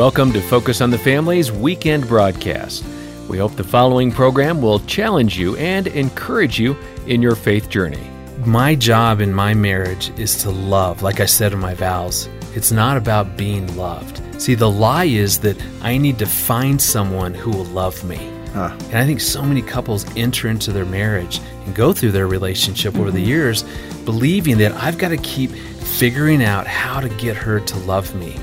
Welcome to Focus on the Family's weekend broadcast. We hope the following program will challenge you and encourage you in your faith journey. My job in my marriage is to love, like I said in my vows. It's not about being loved. See, the lie is that I need to find someone who will love me. Huh. And I think so many couples enter into their marriage and go through their relationship mm-hmm. over the mm-hmm. years believing that I've got to keep figuring out how to get her to love me.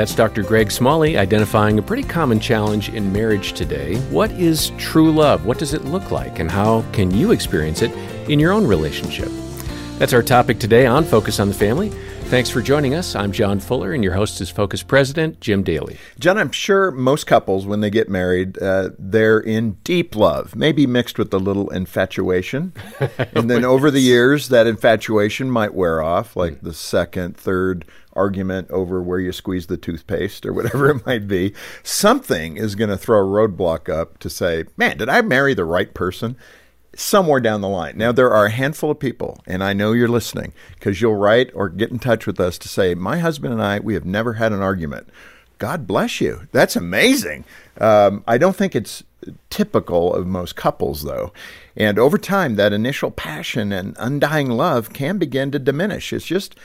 That's Dr. Greg Smalley identifying a pretty common challenge in marriage today. What is true love? What does it look like? And how can you experience it in your own relationship? That's our topic today on Focus on the Family. Thanks for joining us. I'm John Fuller, and your host is Focus President Jim Daly. John, I'm sure most couples, when they get married, uh, they're in deep love, maybe mixed with a little infatuation. and then over the years, that infatuation might wear off, like the second, third argument over where you squeeze the toothpaste or whatever it might be. Something is going to throw a roadblock up to say, man, did I marry the right person? somewhere down the line. Now, there are a handful of people, and I know you're listening because you'll write or get in touch with us to say, My husband and I, we have never had an argument. God bless you. That's amazing. Um, I don't think it's typical of most couples, though. And over time, that initial passion and undying love can begin to diminish. It's just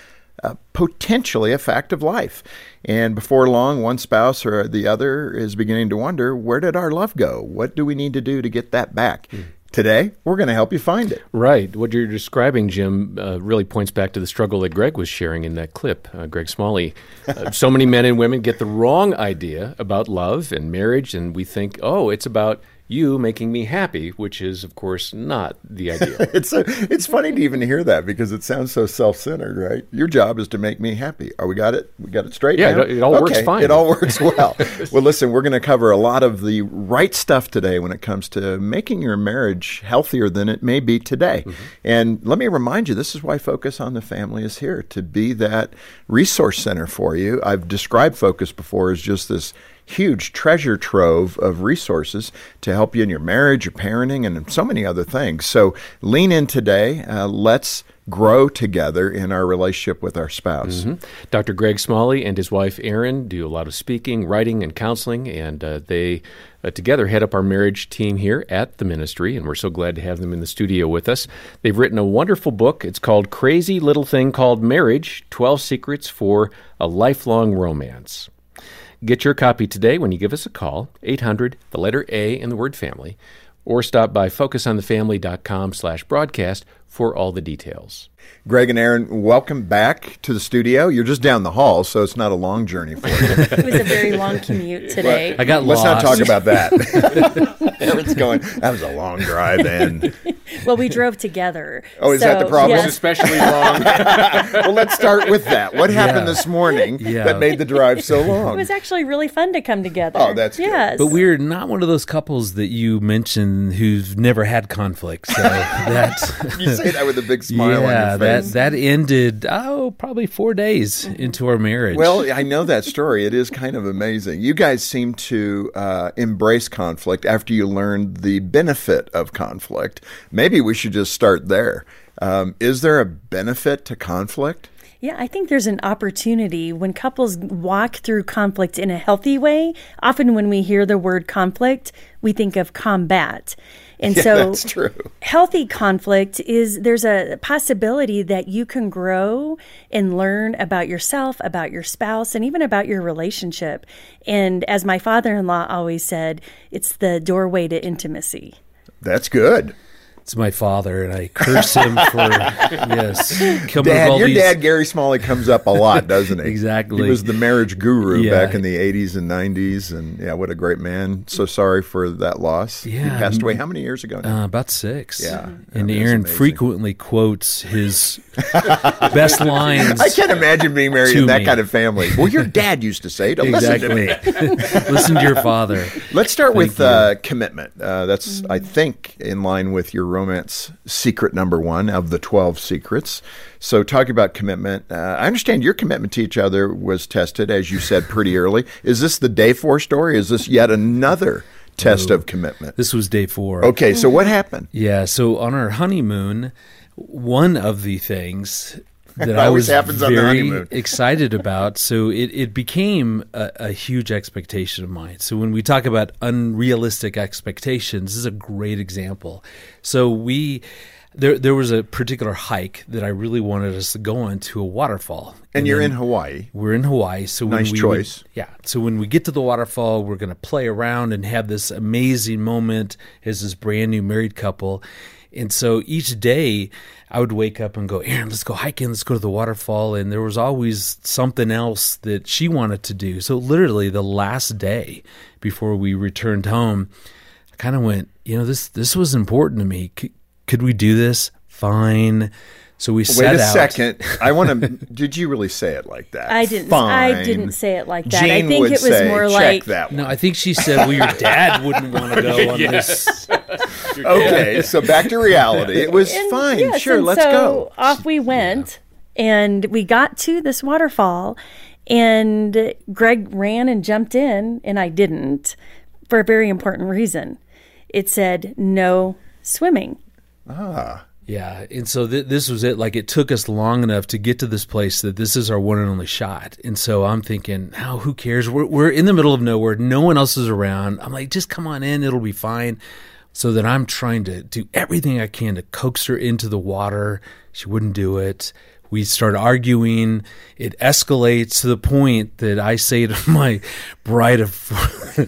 uh, potentially a fact of life. And before long, one spouse or the other is beginning to wonder where did our love go? What do we need to do to get that back? Mm. Today, we're going to help you find it. Right. What you're describing, Jim, uh, really points back to the struggle that Greg was sharing in that clip. Uh, Greg Smalley. Uh, so many men and women get the wrong idea about love and marriage, and we think, oh, it's about you making me happy, which is, of course, not the ideal. it's a, it's funny to even hear that because it sounds so self-centered, right? Your job is to make me happy. Are we got it? We got it straight? Yeah, it, it, all okay, works fine. It all works well. well, listen, we're going to cover a lot of the right stuff today when it comes to making your marriage healthier than it may be today. Mm-hmm. And let me remind you, this is why Focus on the Family is here to be that resource center for you. I've described Focus before as just this huge treasure trove of resources to help you in your marriage, your parenting, and so many other things. So lean in today. Uh, let's grow together in our relationship with our spouse. Mm-hmm. Dr. Greg Smalley and his wife Erin do a lot of speaking, writing, and counseling, and uh, they uh, together head up our marriage team here at the ministry, and we're so glad to have them in the studio with us. They've written a wonderful book. It's called Crazy Little Thing Called Marriage 12 Secrets for a Lifelong Romance. Get your copy today when you give us a call, 800, the letter A in the word family, or stop by focusonthefamily.com slash broadcast for all the details. Greg and Erin, welcome back to the studio. You're just down the hall, so it's not a long journey for you. it was a very long commute today. Well, I got Let's lost. not talk about that. Erin's going, that was a long drive, and well, we drove together. Oh, is so, that the problem? Yes. especially long. well, let's start with that. What happened yeah. this morning yeah. that made the drive so long? It was actually really fun to come together. Oh, that's yes. Good. But we're not one of those couples that you mentioned who've never had conflict. So that's you say that with a big smile yeah, on your face. That that ended oh probably four days into our marriage. Well, I know that story. It is kind of amazing. You guys seem to uh, embrace conflict after you learned the benefit of conflict. Maybe we should just start there. Um, is there a benefit to conflict? Yeah, I think there's an opportunity when couples walk through conflict in a healthy way. Often, when we hear the word conflict, we think of combat. And yeah, so that's true. healthy conflict is there's a possibility that you can grow and learn about yourself, about your spouse, and even about your relationship. And as my father in law always said, it's the doorway to intimacy. That's good. It's my father, and I curse him for yes. Dad, your these... dad Gary Smalley comes up a lot, doesn't he? exactly. He was the marriage guru yeah. back in the '80s and '90s, and yeah, what a great man. So sorry for that loss. Yeah, he passed away. How many years ago? Now? Uh, about six. Yeah, and Erin frequently quotes his best lines. I can't imagine being married in that me. kind of family. Well, your dad used to say to exactly. listen to me. listen to your father. Let's start Thank with uh, commitment. Uh, that's. I think in line with your romance secret number one of the 12 secrets. So, talking about commitment, uh, I understand your commitment to each other was tested, as you said, pretty early. Is this the day four story? Is this yet another? Test of commitment. This was day four. Okay, so what happened? Yeah, so on our honeymoon, one of the things that I always was happens on the very honeymoon. excited about. So it, it became a, a huge expectation of mine. So when we talk about unrealistic expectations, this is a great example. So we there there was a particular hike that I really wanted us to go on to a waterfall. And you're in Hawaii. We're in Hawaii, so Nice we choice. Would, yeah, so when we get to the waterfall, we're going to play around and have this amazing moment as this brand new married couple. And so each day, I would wake up and go, Erin, let's go hiking, let's go to the waterfall. And there was always something else that she wanted to do. So literally, the last day before we returned home, I kind of went, you know, this this was important to me. C- could we do this? Fine. So we Wait set a out. second. I want to. did you really say it like that? I didn't. Fine. I didn't say it like that. Jane I think would it was say, more Check like that. No. I think she said, "Well, your dad wouldn't want to go on this." Okay, so back to reality. It was And fine. yes, sure, let's so go. Off we went, and we got to this waterfall, and Greg ran and jumped in, and I didn't, for a very important reason. It said no swimming. Ah. Yeah, and so th- this was it. Like it took us long enough to get to this place that this is our one and only shot. And so I'm thinking, oh, who cares? We're we're in the middle of nowhere. No one else is around. I'm like, just come on in. It'll be fine. So that I'm trying to do everything I can to coax her into the water. She wouldn't do it. We start arguing. It escalates to the point that I say to my bride of four,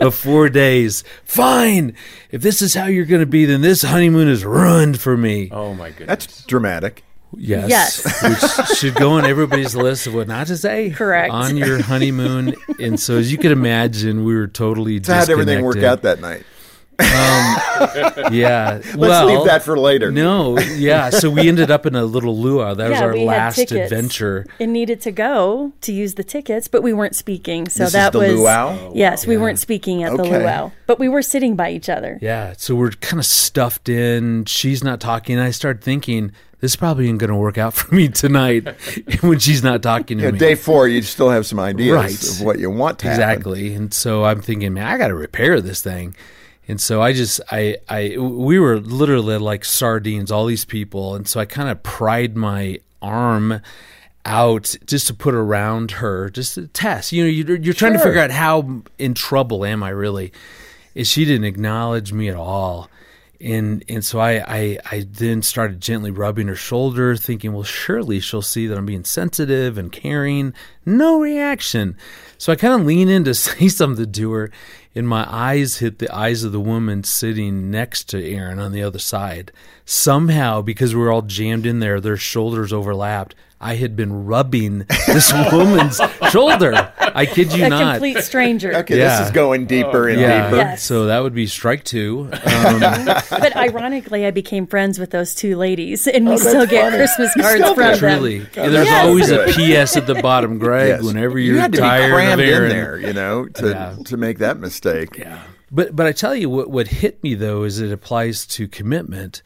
of four days, "Fine, if this is how you're going to be, then this honeymoon is ruined for me." Oh my goodness. That's dramatic. Yes. Yes. Which should go on everybody's list of what not to say. Correct. On your honeymoon. And so, as you can imagine, we were totally So how did everything work out that night? Um, yeah. Let's well, leave that for later. No. Yeah. So we ended up in a little luau. That was our last adventure. It needed to go to use the tickets, but we weren't speaking. So This is that the was luau? yes, we weren't speaking at the Okay. luau, but we were sitting by each other. Yeah. So we're kind of stuffed in. She's not talking. I start thinking, this probably ain't going to work out for me tonight when she's not talking to Yeah, me. day four, you still have some ideas Right. of what you want to happen. exactly and so i'm thinking man i gotta repair this thing and so i just i i we were literally like sardines all these people. And so i kind of pried my arm out just to put around her just to test. You know you're, you're trying to figure out how in trouble am i really? And she didn't acknowledge me at all. And and so I, I I then started gently rubbing her shoulder, thinking, well, surely she'll see that I'm being sensitive and caring. No reaction. So I kind of lean in to say something to her, and my eyes hit the eyes of the woman sitting next to Erin on the other side. Somehow, because we were all jammed in there, their shoulders overlapped. I had been rubbing this woman's shoulder. I kid you A not. A complete stranger. Okay, Yeah. this is going deeper and yeah. deeper. Yes. So that would be strike two. Um, but ironically, I became friends with those two ladies, and we Oh, still get funny. Christmas cards from them. Truly. God, And there's that's always a PS at the bottom, Greg, Yes. whenever you you're had to tired be crammed of in Erin. there, you know, to Yeah. to make that mistake. Yeah. But but I tell you what what hit me though is it applies to commitment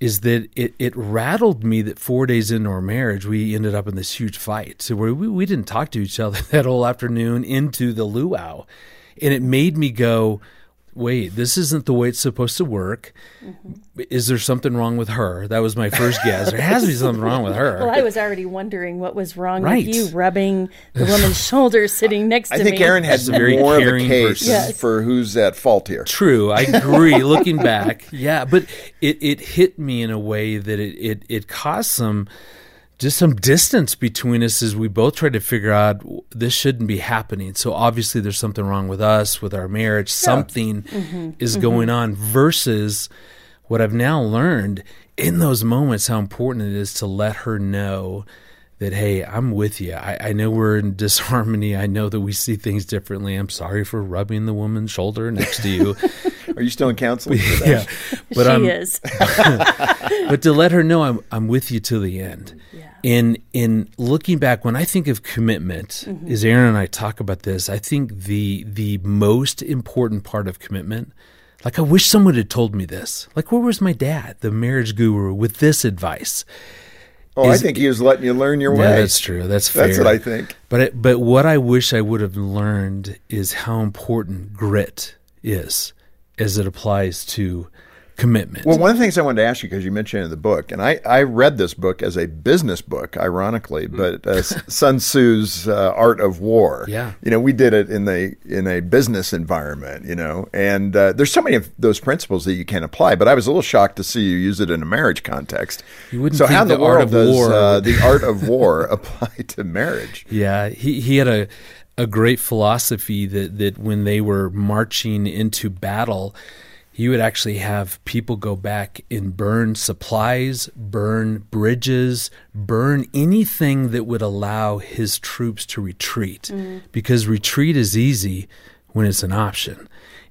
is that it, it rattled me that four days into our marriage we ended up in this huge fight. So we, we didn't talk to each other that whole afternoon into the luau. And it made me go, wait, this isn't the way it's supposed to work. Mm-hmm. Is there something wrong with her? That was my first guess. There has to be something wrong with her. Well, I was already wondering what was wrong Right. with you rubbing the woman's shoulder sitting next to me. I think me. Erin had She's a very more of a case. Yes. for who's at fault here. True, I agree. Looking back, yeah, but it, it hit me in a way that it, it it caused some just some distance between us as we both tried to figure out this shouldn't be happening. So obviously, there's something wrong with us, with our marriage. Something mm-hmm. is mm-hmm. going on. Versus what I've now learned in those moments, how important it is to let her know that hey i'm with you I, I know we're in disharmony i know that we see things differently i'm sorry for rubbing the woman's shoulder next to you Are you still in counseling? For that? yeah but she i'm is. but to let her know i'm i'm with you till the end in in looking back when i think of commitment mm-hmm. as erin and i talk about this i think the the most important part of commitment like i wish someone had told me this. Like where was my dad the marriage guru with this advice? Oh, I think he was letting you learn your yeah, way. that's true. That's fair That's what I think. But it, but what I wish I would have learned is how important grit is as it applies to commitment. Well, one of the things I wanted to ask you because you mentioned in the book, and I, I read this book as a business book, ironically, Mm. but uh, Sun Tzu's uh, Art of War. Yeah. you know, we did it in a in a business environment, you know, and uh, there's so many of those principles that you can apply. But I was a little shocked to see you use it in a marriage context. You wouldn't so think how the, the art of does war uh, the art of war apply to marriage? Yeah, he, he had a, a great philosophy that, that when they were marching into battle, he would actually have people go back and burn supplies, burn bridges, burn anything that would allow his troops to retreat. Mm. Because retreat is easy when it's an option.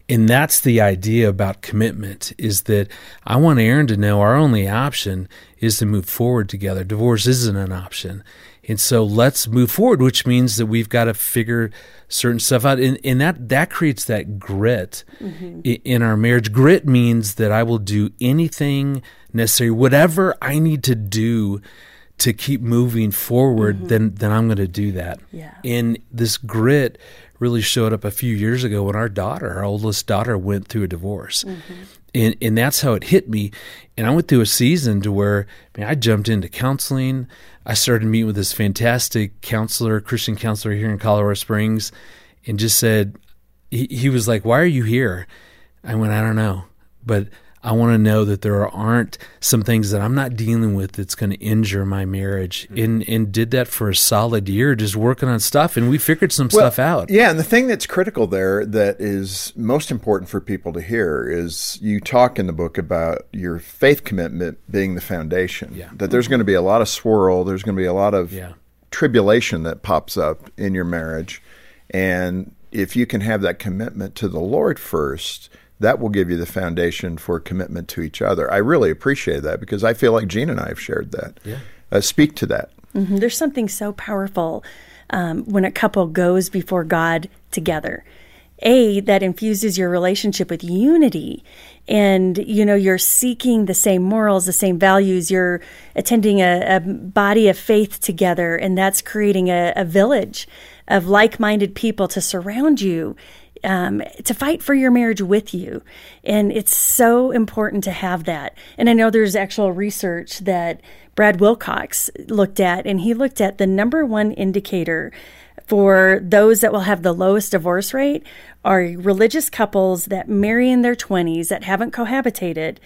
And that's the idea about commitment is that I want Erin to know our only option is to move forward together. Divorce isn't an option. And so let's move forward, which means that we've got to figure certain stuff out. And, and that, that creates that grit mm-hmm. i- in our marriage. Grit means that I will do anything necessary, whatever I need to do to keep moving forward, mm-hmm. then, then I'm going to do that. Yeah. And this grit really showed up a few years ago when our daughter, our oldest daughter, went through a divorce. Mm-hmm. And, and that's how it hit me. And I went through a season to where I, mean, I jumped into counseling. I started meeting with this fantastic counselor, Christian counselor here in Colorado Springs, and just said, he, he was like, Why are you here? I went, I don't know. But I want to know that there aren't some things that I'm not dealing with that's going to injure my marriage. Mm. And and did that for a solid year, just working on stuff, and we figured some stuff out. Yeah, and the thing that's critical there that is most important for people to hear is you talk in the book about your faith commitment being the foundation. Yeah. That there's going to be a lot of swirl, there's going to be a lot of Yeah. tribulation that pops up in your marriage. And if you can have that commitment to the Lord first, that will give you the foundation for commitment to each other. I really appreciate that because I feel like Jean and I have shared that. Yeah. Uh, speak to that. Mhm. There's something so powerful um, when a couple goes before God together. A, that infuses your relationship with unity. And, you know, you're seeking the same morals, the same values. You're attending a, a body of faith together, and that's creating a, a village of like minded people to surround you um, to fight for your marriage with you. And it's so important to have that. And I know there's actual research that Brad Wilcox looked at, and he looked at the number one indicator for those that will have the lowest divorce rate are religious couples that marry in their 20s that haven't cohabitated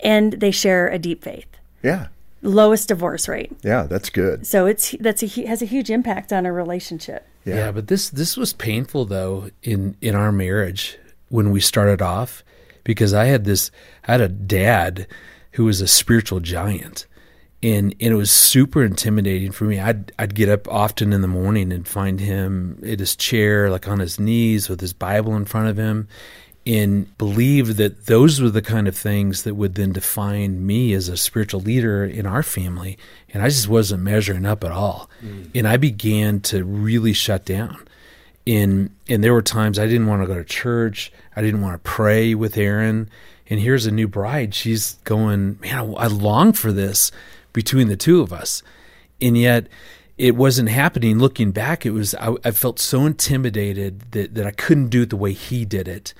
and they share a deep faith. Yeah. Lowest divorce rate. Yeah, that's good. So it's that's a hu- has a huge impact on a relationship. Yeah. Yeah. but this this was painful though in in our marriage when we started off because I had this I had a dad who was a spiritual giant. And, and it was super intimidating for me. I'd I'd get up often in the morning and find him at his chair, like on his knees with his Bible in front of him, and believe that those were the kind of things that would then define me as a spiritual leader in our family. And I just wasn't measuring up at all. Mm. And I began to really shut down. And and there were times I didn't want to go to church. I didn't want to pray with Erin. And here's a new bride. She's going, man, I, I long for this between the two of us. And yet it wasn't happening. Looking back, it was I, I felt so intimidated that, that I couldn't do it the way he did it.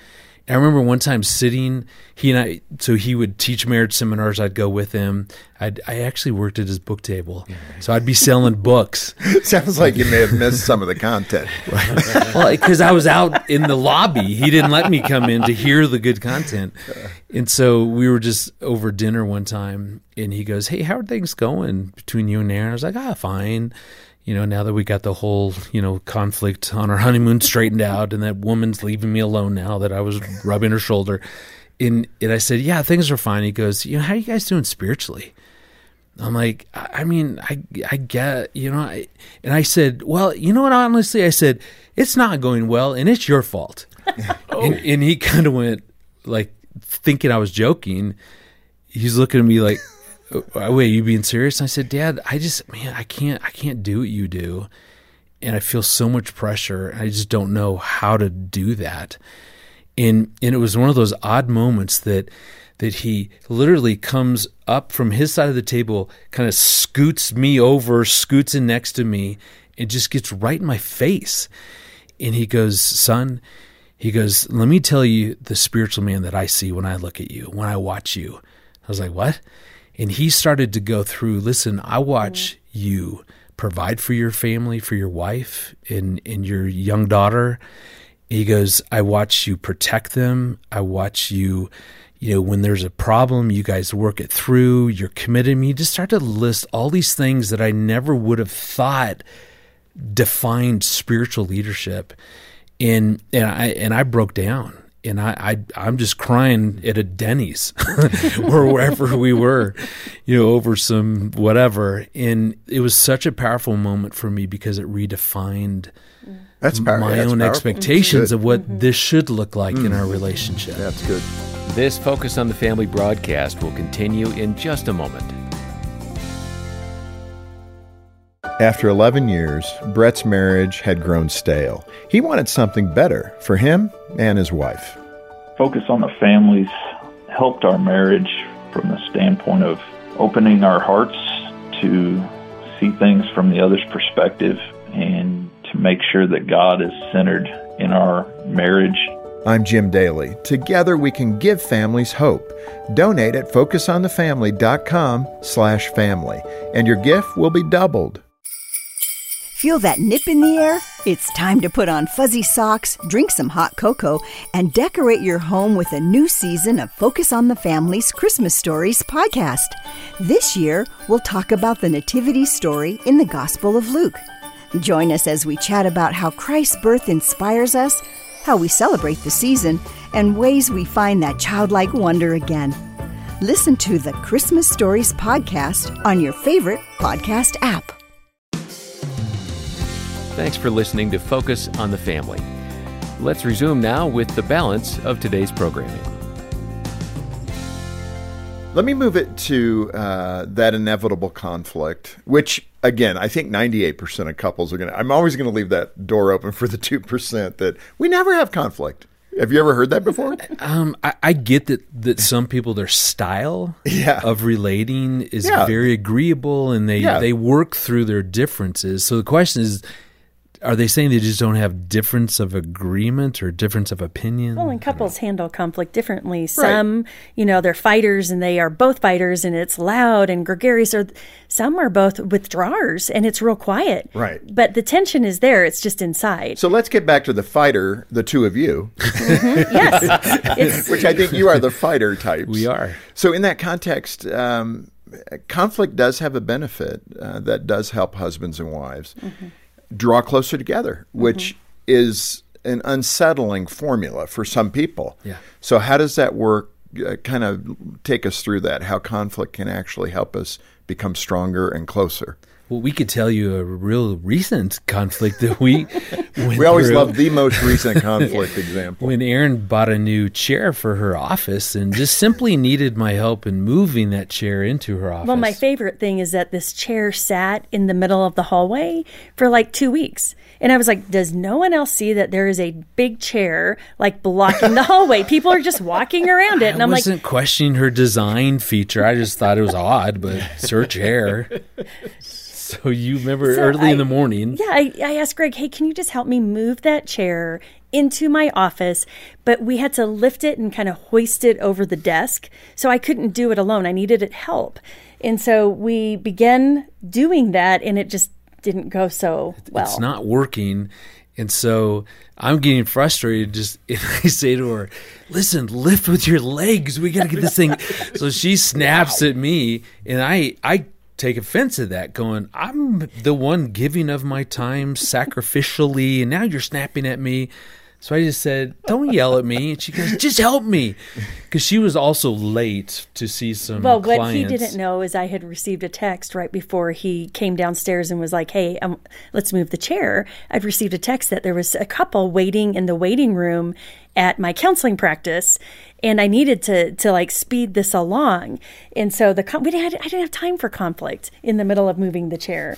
I remember one time sitting, he and I, so he would teach marriage seminars. I'd go with him. I'd, I actually worked at his book table. So I'd be selling books. Sounds like you may have missed some of the content. well, because I was out in the lobby. He didn't let me come in to hear the good content. And so we were just over dinner one time, and he goes, Hey, how are things going between you and Erin? I was like, Ah, fine. You know, now that we got the whole, you know, conflict on our honeymoon straightened out, and that woman's leaving me alone now that I was rubbing her shoulder. And, and I said, Yeah, things are fine. He goes, You know, how are you guys doing spiritually? I'm like, I I mean, I, I get, you know, I, and I said, well, you know what, honestly, I said, it's not going well and it's your fault. and, and he kind of went like thinking I was joking. He's looking at me like, "Oh, Uh, wait, you being serious? And I said, dad, I just, man, I can't, I can't do what you do. And I feel so much pressure. And I just don't know how to do that. And, and it was one of those odd moments that, that he literally comes up from his side of the table, kind of scoots me over, scoots in next to me, and just gets right in my face. And he goes, Son, He goes, Let me tell you the spiritual man that I see when I look at you, when I watch you. I was like, What? And he started to go through, listen, I watch you provide for your family, for your wife and, and your young daughter. He goes, I watch you protect them. I watch you, you know, when there's a problem, you guys work it through. You're committed. He just started to list all these things that I never would have thought defined spiritual leadership. And and I and I broke down and I, I I'm just crying at a Denny's or wherever we were, you know, over some whatever. And it was such a powerful moment for me because it redefined that's power, my that's own powerful. expectations of what mm-hmm. this should look like in our mm-hmm. relationship. That's good. This Focus on the Family broadcast will continue in just a moment. After 11 years, Brett's marriage had grown stale. He wanted something better for him and his wife. Focus on the families helped our marriage from the standpoint of opening our hearts to see things from the other's perspective and to make sure that God is centered in our marriage. I'm Jim Daly. Together we can give families hope. Donate at focusonthefamily.com slash family, and your gift will be doubled. Feel that nip in the air? It's time to put on fuzzy socks, drink some hot cocoa, and decorate your home with a new season of Focus on the Family's Christmas Stories podcast. This year, we'll talk about the Nativity story in the Gospel of Luke. Join us as we chat about how Christ's birth inspires us, how we celebrate the season, and ways we find that childlike wonder again. Listen to the Christmas Stories podcast on your favorite podcast app. Thanks for listening to Focus on the Family. Let's resume now with the balance of today's programming. Let me move it to uh, that inevitable conflict, which, again, I think 98% of couples are going to. I'm always going to leave that door open for the 2% that we never have conflict. Have you ever heard that before? Um, I, I get that that some people their style Yeah. of relating is Yeah. very agreeable and they Yeah. they work through their differences. So the question is, are they saying they just don't have difference of agreement or difference of opinion? Well, and couples handle conflict differently. Some, you know, they're fighters and they are both fighters and it's loud and gregarious, or some are both withdrawers and it's real quiet. Right. But the tension is there, it's just inside. So let's get back to the fighter, the two of you, yes. Which I think you are the fighter types. We are. So, in that context, um, conflict does have a benefit uh, that does help husbands and wives draw closer together, which is an unsettling formula for some people. Yeah. So, how does that work? Uh, kind of take us through that, how conflict can actually help us become stronger and closer. Well, we could tell you a real recent conflict that we went We always through. love the most recent conflict example. when Erin bought a new chair for her office and just simply needed my help in moving that chair into her office. well, my favorite thing is that this chair sat in the middle of the hallway for like two weeks. And I was like, does no one else see that there is a big chair like blocking the hallway? People are just walking around it. And I I'm like, wasn't questioning her design feature. I just thought it was odd, but it's her chair. So you remember So early in the morning. Yeah, I, I asked Greg, hey, can you just help me move that chair into my office? But we had to lift it and kind of hoist it over the desk. So I couldn't do it alone. I needed it help. And so we began doing that, and it just didn't go so well. It's not working. And so I'm getting frustrated. Just and I say to her, "Listen, lift with your legs. We got to get this thing." so she snaps at me, and I I take offense at that, going, "I'm the one giving of my time sacrificially, and now you're snapping at me." So I just said, "Don't yell at me." And she goes, "Just help me," because she was also late to see some. Well, what clients. he didn't know is I had received a text right before he came downstairs and was like, "Hey, um, let's move the chair." I'd received a text that there was a couple waiting in the waiting room at my counseling practice, and I needed to to like speed this along. And so the we didn't, I didn't have time for conflict in the middle of moving the chair.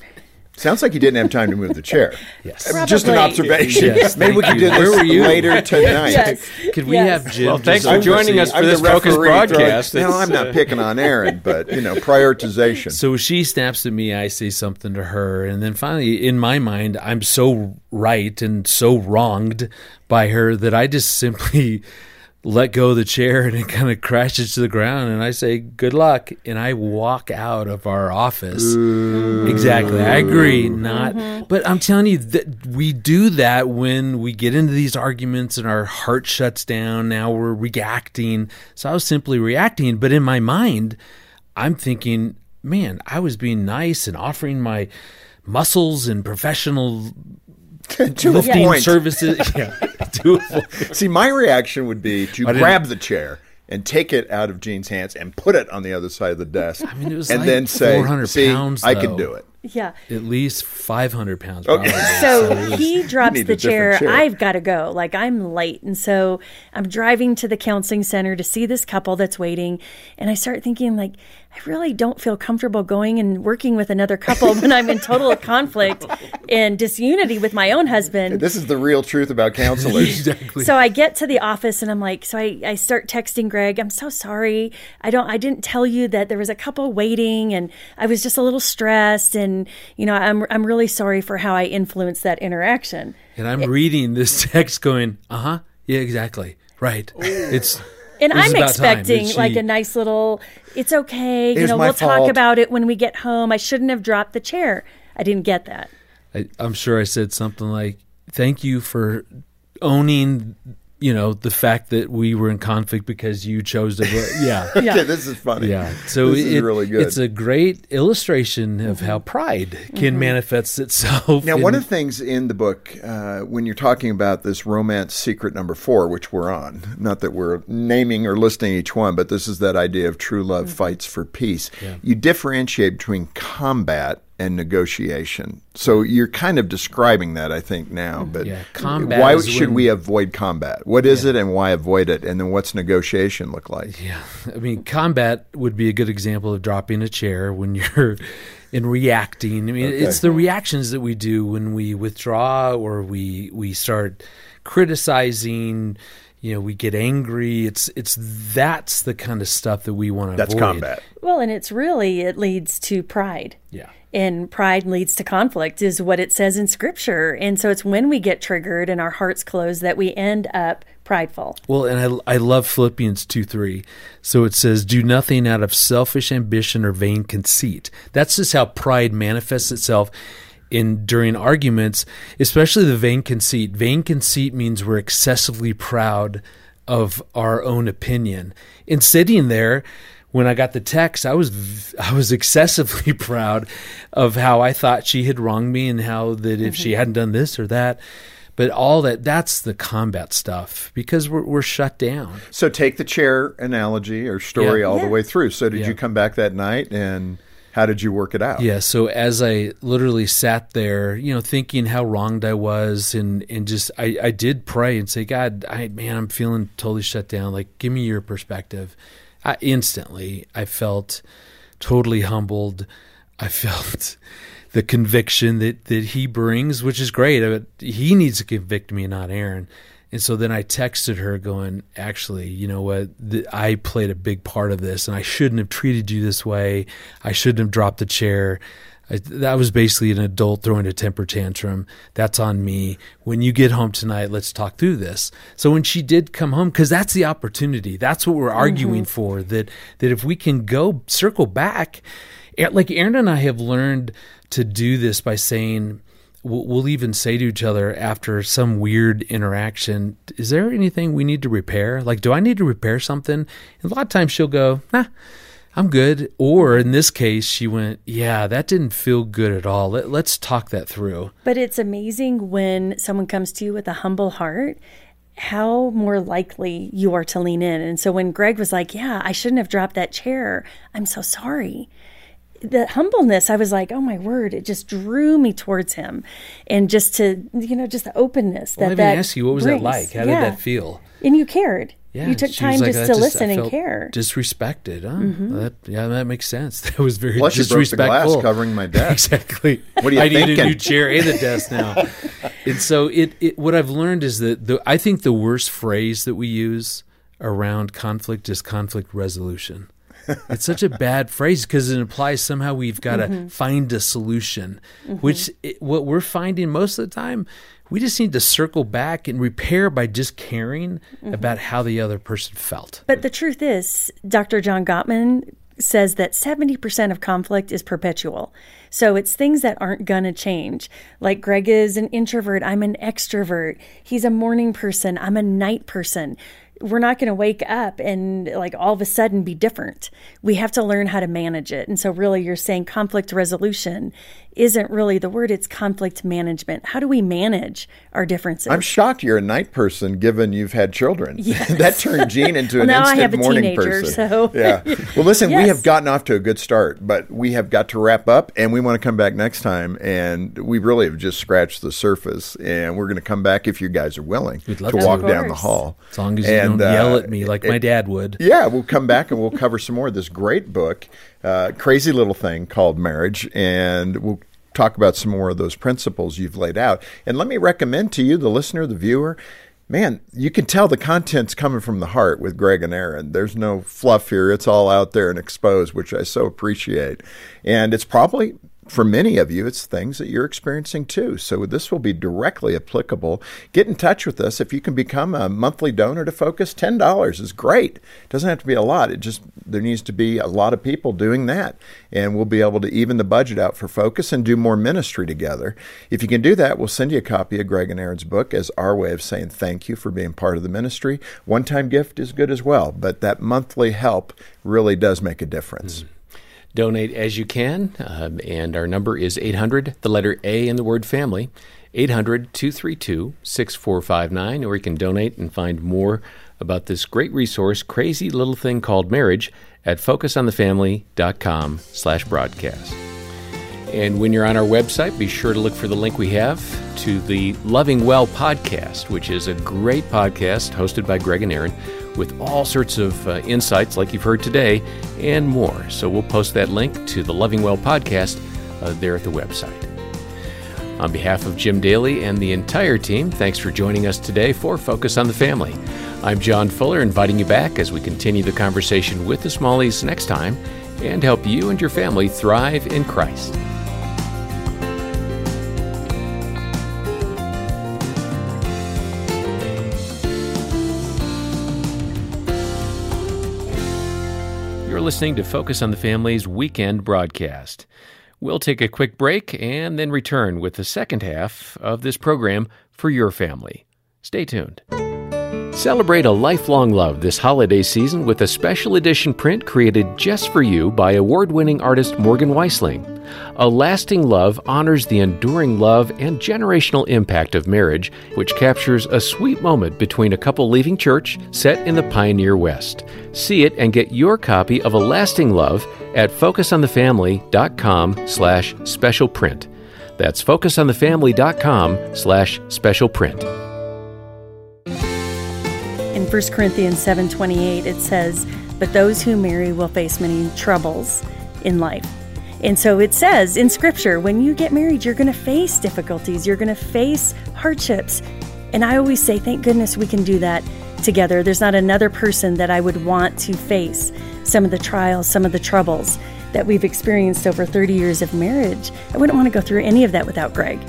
Sounds like you didn't have time to move the chair. Yes. Uh, Just an observation. Yes, Maybe we thank could do Where this were you? later tonight. Yes. Could we Yes. have Jim? Well, thanks for joining us for I'm this focused referee throwing- broadcast. No, I'm not uh, picking on Erin, but you know, prioritization. So she snaps at me, I say something to her, and then finally, in my mind, I'm so right and so wronged by her that I just simply let go of the chair and it kind of crashes to the ground. And I say, "Good luck," and I walk out of our office. Exactly, I agree. Not, mm-hmm. but I'm telling you that we do that when we get into these arguments and our heart shuts down. Now we're reacting. So I was simply reacting, but in my mind. I'm thinking, man, I was being nice and offering my muscles and professional to a lifting point. services. yeah, to a point. See, my reaction would be to I didn't- grab the chair and take it out of Jean's hands and put it on the other side of the desk. I mean, it was and like then say, 400 "See, pounds, I can do it." Yeah. At least 500 pounds. Okay. So he drops the chair. chair. I've got to go. Like I'm late. And so I'm driving to the counseling center to see this couple that's waiting. And I start thinking, like, I really don't feel comfortable going and working with another couple when I'm in total conflict and disunity with my own husband. This is the real truth about counselors. exactly. So I get to the office and I'm like, so I, I start texting Greg. I'm so sorry. I don't, I didn't tell you that there was a couple waiting and I was just a little stressed. And, you know, I'm, I'm really sorry for how I influenced that interaction. and I'm reading this text going, uh huh, yeah, exactly. Right. It's. And I'm about time that expecting like a nice little, it's okay. You know, we'll talk about it when we get home. I shouldn't have dropped the chair. I didn't get that. I, I'm sure I said something like, "Thank you for owning, you know, the fact that we were in conflict because you chose to." vo-" Yeah, Okay, this is funny. yeah. So this is it- really good. It's a great illustration of how pride can manifest itself. Now, in- one of the things in the book, uh, when you're talking about this romance secret number four, which we're on, not that we're naming or listing each one, but this is that idea of true love fights for peace. You differentiate between combat and negotiation. So you're kind of describing that, I think, now. Mm-hmm. But Yeah, combat why should when- we avoid combat? What is it and why avoid it? And then what's negotiation look like? Yeah, I mean, combat would be a good example of dropping a chair when you're in reacting. I mean, it's the reactions that we do when we withdraw or we we start criticizing. You know, we get angry. It's it's that's the kind of stuff that we want to That's avoid. combat. Well, and it's really, it leads to pride. Yeah. And pride leads to conflict is what it says in scripture and so it's when we get triggered and our hearts close that we end up prideful Well, and I, I love Philippians 2 3. So it says, Do nothing out of selfish ambition or vain conceit. That's just how pride manifests itself in during arguments, especially the vain conceit. Vain conceit means we're excessively proud of our own opinion. In sitting there, when I got the text, I was v- I was excessively proud of how I thought she had wronged me and how that if she mm-hmm. hadn't done this or that, but all that that's the combat stuff because we're we're shut down. So take the chair analogy or story Yeah. all the way through. So did Yeah. you come back that night and how did you work it out? Yeah, so as I literally sat there, you know, thinking how wronged I was and and just I I did pray and say, God, I man, I'm feeling totally shut down. Like give me your perspective. I instantly I felt totally humbled. I felt the conviction that that he brings, which is great. But he needs to convict me, not Erin. And so then I texted her, going, "Actually, you know what? The, I played a big part of this, and I shouldn't have treated you this way. I shouldn't have dropped the chair. I, that was basically an adult throwing a temper tantrum. That's on me. When you get home tonight, let's talk through this." So when she did come home, because that's the opportunity. That's what we're arguing mm-hmm. for. That that if we can go circle back, like Erin and I have learned to do this by saying we'll, we'll even say to each other after some weird interaction, "Is there anything we need to repair? Like, do I need to repair something?" And a lot of times she'll go, "Nah." I'm good. Or in this case, she went, Yeah, that didn't feel good at all. Let, let's talk that through. but it's amazing when someone comes to you with a humble heart how more likely you are to lean in and so when greg was like yeah i shouldn't have dropped that chair i'm so sorry the humbleness, I was like, oh my word, it just drew me towards him. And just to, you know, just the openness well, that let me that ask you, what was brings. that like? How Yeah. did that feel? And you cared. Yeah, you took time like, just to I listen and felt care. Mm-hmm. Disrespected, huh? That, yeah, that makes sense. That was very Plus, you broke the disrespectful. glass covering my desk. exactly. What are you I need a new chair and a desk now. and so it, it. What I've learned is that the, I think the worst phrase that we use around conflict is conflict resolution. It's such a bad phrase because it implies somehow we've got to Mm-hmm. find a solution, which it, what we're finding most of the time, we just need to circle back and repair by just caring Mm-hmm. about how the other person felt. But the truth is, Dr. John Gottman says that 70% of conflict is perpetual. So it's things that aren't going to change. Like Greg is an introvert, I'm an extrovert. He's a morning person, I'm a night person. We're not going to wake up and like all of a sudden be different. We have to learn how to manage it. And so really you're saying conflict resolution isn't really the word, it's conflict management. How do we manage our differences? I'm shocked you're a night person, given you've had children. that turned Jean into Well, an now I instant have a morning teenager, person. so- yeah. Well, listen, we have gotten off to a good start, but we have got to wrap up, and we want to come back next time. And we really have just scratched the surface, and we're going to come back if you guys are willing We'd to love to. walk down the hall. As long as you And, don't yell uh, at me like my dad would. Yeah, we'll come back and we'll cover some more of this great book, uh, crazy little thing called marriage, and we'll talk about some more of those principles you've laid out. And let me recommend to you, the listener, the viewer, man, you can tell the content's coming from the heart with Greg and Erin. There's no fluff here; it's all out there and exposed, which I so appreciate. And it's probably for many of you, it's things that you're experiencing too. So this will be directly applicable. Get in touch with us if you can become a monthly donor to Focus. Ten dollars is great. It doesn't have to be a lot. It just there needs to be a lot of people doing that, and we'll be able to even the budget out for Focus and do more ministry together. If you can do that, we'll send you a copy of Greg and Erin's book as our way of saying thank you for being part of the ministry. One-time gift is good as well, but that monthly help really does make a difference. Mm-hmm. Donate as you can, um, and our number is 800, the letter A in the word family, 800 232 6459, or you can donate and find more about this great resource, crazy little thing called marriage, at focusonthefamily.com slash broadcast. And when you're on our website, be sure to look for the link we have to the Loving Well podcast, which is a great podcast hosted by Greg and Erin with all sorts of uh, insights like you've heard today and more. So we'll post that link to the Loving Well podcast uh, there at the website. On behalf of Jim Daly and the entire team, thanks for joining us today for Focus on the Family. I'm John Fuller, inviting you back as we continue the conversation with the Smalleys next time and help you and your family thrive in Christ. Listening to Focus on the Family's weekend broadcast. We'll take a quick break and then return with the second half of this program for your family. Stay tuned. Celebrate a lifelong love this holiday season with a special edition print created just for you by award winning artist Morgan Weistling. A Lasting Love honors the enduring love and generational impact of marriage, which captures a sweet moment between a couple leaving church set in the pioneer West. See it and get your copy of A Lasting Love at focusonthefamily.com slash special print. That's focusonthefamily.com slash special print. In 1 Corinthians 7:28 it says, "But those who marry will face many troubles in life." And so it says in scripture, when you get married, you're going to face difficulties, you're going to face hardships. And I always say, thank goodness we can do that together. There's not another person that I would want to face some of the trials, some of the troubles that we've experienced over 30 years of marriage. I wouldn't want to go through any of that without Greg.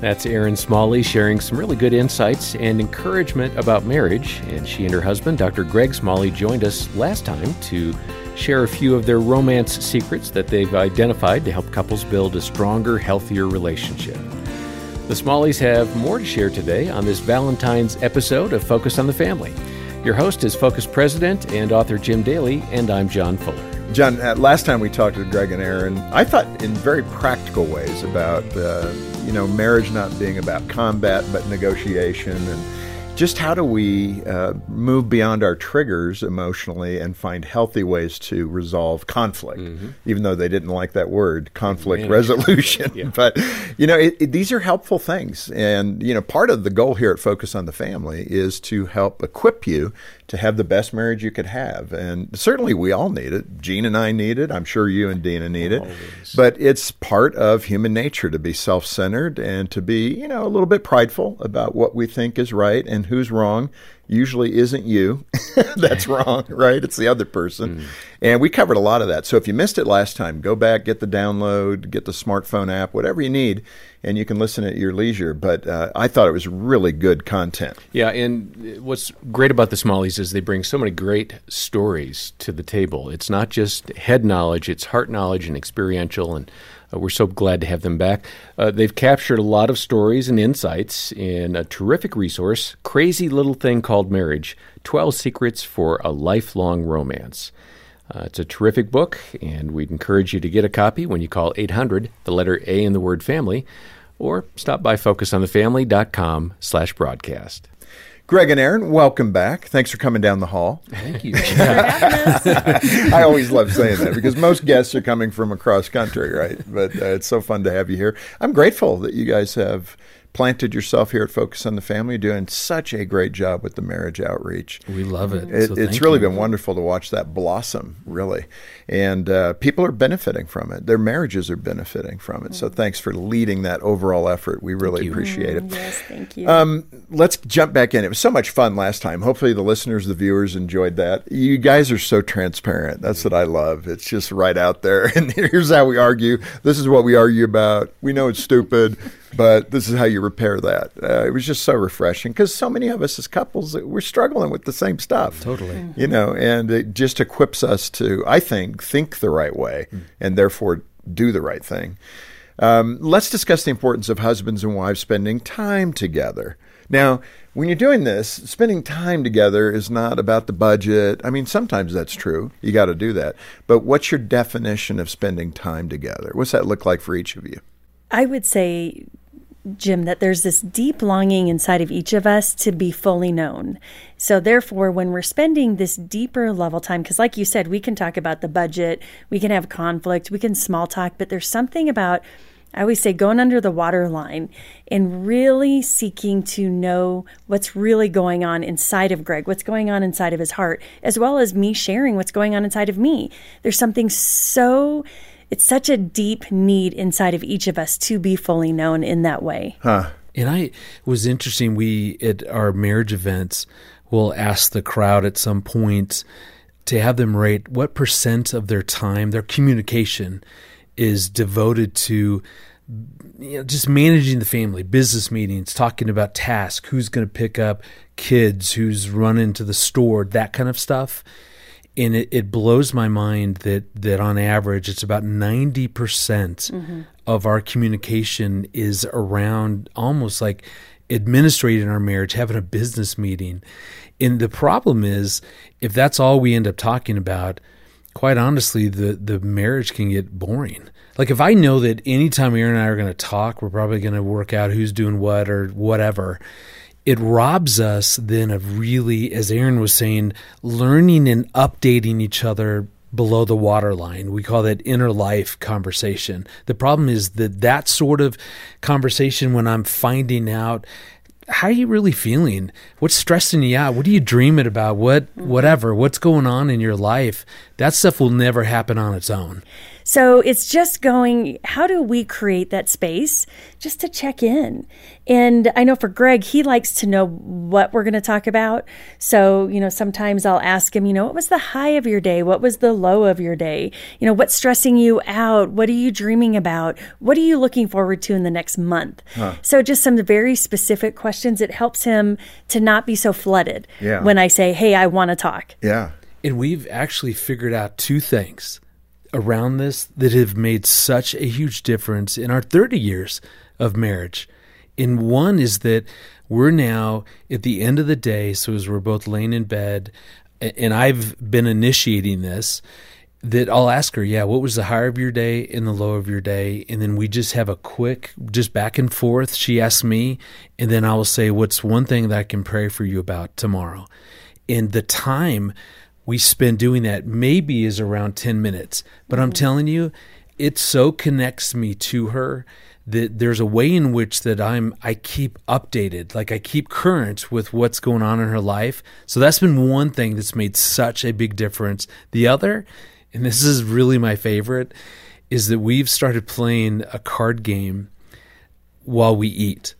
That's Erin Smalley sharing some really good insights and encouragement about marriage. And she and her husband, Dr. Greg Smalley, joined us last time to share a few of their romance secrets that they've identified to help couples build a stronger, healthier relationship. The Smalleys have more to share today on this Valentine's episode of Focus on the Family. Your host is Focus President and author Jim Daly, and I'm John Fuller. John, last time we talked to Greg and Erin, I thought in very practical ways about uh, you know marriage not being about combat but negotiation, and just how do we uh, move beyond our triggers emotionally and find healthy ways to resolve conflict, mm-hmm. even though they didn't like that word, conflict resolution. yeah. But, you know, it, it, these are helpful things. And, you know, part of the goal here at Focus on the Family is to help equip you to have the best marriage you could have. And certainly we all need it. Jean and I need it. I'm sure you and Dena need it. Always. But it's part of human nature to be self centered and to be, you know, a little bit prideful about what we think is right and who's wrong usually isn't you that's wrong, right? It's the other person. Mm. And we covered a lot of that. So if you missed it last time, go back, get the download, get the smartphone app, whatever you need, and you can listen at your leisure. But uh, I thought it was really good content. Yeah, and what's great about the Smalleys is they bring so many great stories to the table. It's not just head knowledge, it's heart knowledge and experiential and uh, we're so glad to have them back. Uh, they've captured a lot of stories and insights in a terrific resource, Crazy Little Thing Called Marriage 12 Secrets for a Lifelong Romance. Uh, it's a terrific book, and we'd encourage you to get a copy when you call 800, the letter A in the word family, or stop by focusonthefamily.com slash broadcast. Greg and Erin, welcome back. Thanks for coming down the hall. Thank you. I always love saying that because most guests are coming from across country, right? But uh, it's so fun to have you here. I'm grateful that you guys have planted yourself here at Focus on the Family, doing such a great job with the marriage outreach. We love it. it so it's really you. been wonderful to watch that blossom, really. And uh, people are benefiting from it. Their marriages are benefiting from it. So thanks for leading that overall effort. We really appreciate it. Mm, yes, thank you. Um, let's jump back in. It was so much fun last time. Hopefully, the listeners, the viewers enjoyed that. You guys are so transparent. That's what I love. It's just right out there. And here's how we argue. This is what we argue about. We know it's stupid but this is how you repair that. Uh, it was just so refreshing because so many of us as couples we're struggling with the same stuff. Totally, mm-hmm. you know, and it just equips us to, I think, think the right way mm. and therefore do the right thing. Um, let's discuss the importance of husbands and wives spending time together. Now, when you're doing this, spending time together is not about the budget. I mean, sometimes that's true. You got to do that. But what's your definition of spending time together? What's that look like for each of you? I would say Jim, that there's this deep longing inside of each of us to be fully known. So, therefore, when we're spending this deeper level time, because like you said, we can talk about the budget, we can have conflict, we can small talk, but there's something about, I always say, going under the waterline and really seeking to know what's really going on inside of Greg, what's going on inside of his heart, as well as me sharing what's going on inside of me. There's something so it's such a deep need inside of each of us to be fully known in that way. Huh. And I was interesting. We at our marriage events will ask the crowd at some point to have them rate what percent of their time, their communication, is devoted to you know, just managing the family, business meetings, talking about tasks, who's going to pick up kids, who's running to the store, that kind of stuff and it, it blows my mind that that on average it's about 90% mm hmm of our communication is around almost like administrating our marriage having a business meeting. And the problem is if that's all we end up talking about quite honestly the the marriage can get boring. Like if i know that anytime aaron and i are going to talk we're probably going to work out who's doing what or whatever it robs us then of really, as Erin was saying, learning and updating each other below the waterline. We call that inner life conversation. The problem is that that sort of conversation, when I'm finding out how are you really feeling? What's stressing you out? What are you dreaming about? What mm-hmm. whatever, what's going on in your life? That stuff will never happen on its own. So it's just going, how do we create that space just to check in? And I know for Greg, he likes to know what we're going to talk about. So, you know, sometimes I'll ask him, you know, what was the high of your day? What was the low of your day? You know, what's stressing you out? What are you dreaming about? What are you looking forward to in the next month? Huh. So, just some very specific questions. It helps him to not be so flooded yeah. when I say, hey, I want to talk. Yeah. And we've actually figured out two things around this that have made such a huge difference in our 30 years of marriage. And one is that we're now at the end of the day, so as we're both laying in bed, and I've been initiating this, that I'll ask her, yeah, what was the high of your day and the low of your day? And then we just have a quick, just back and forth. She asks me, and then I will say, what's one thing that I can pray for you about tomorrow? And the time we spend doing that maybe is around 10 minutes. But I'm mm-hmm. telling you, it so connects me to her that there's a way in which that I'm I keep updated, like I keep current with what's going on in her life. So that's been one thing that's made such a big difference. The other, and this is really my favorite, is that we've started playing a card game while we eat.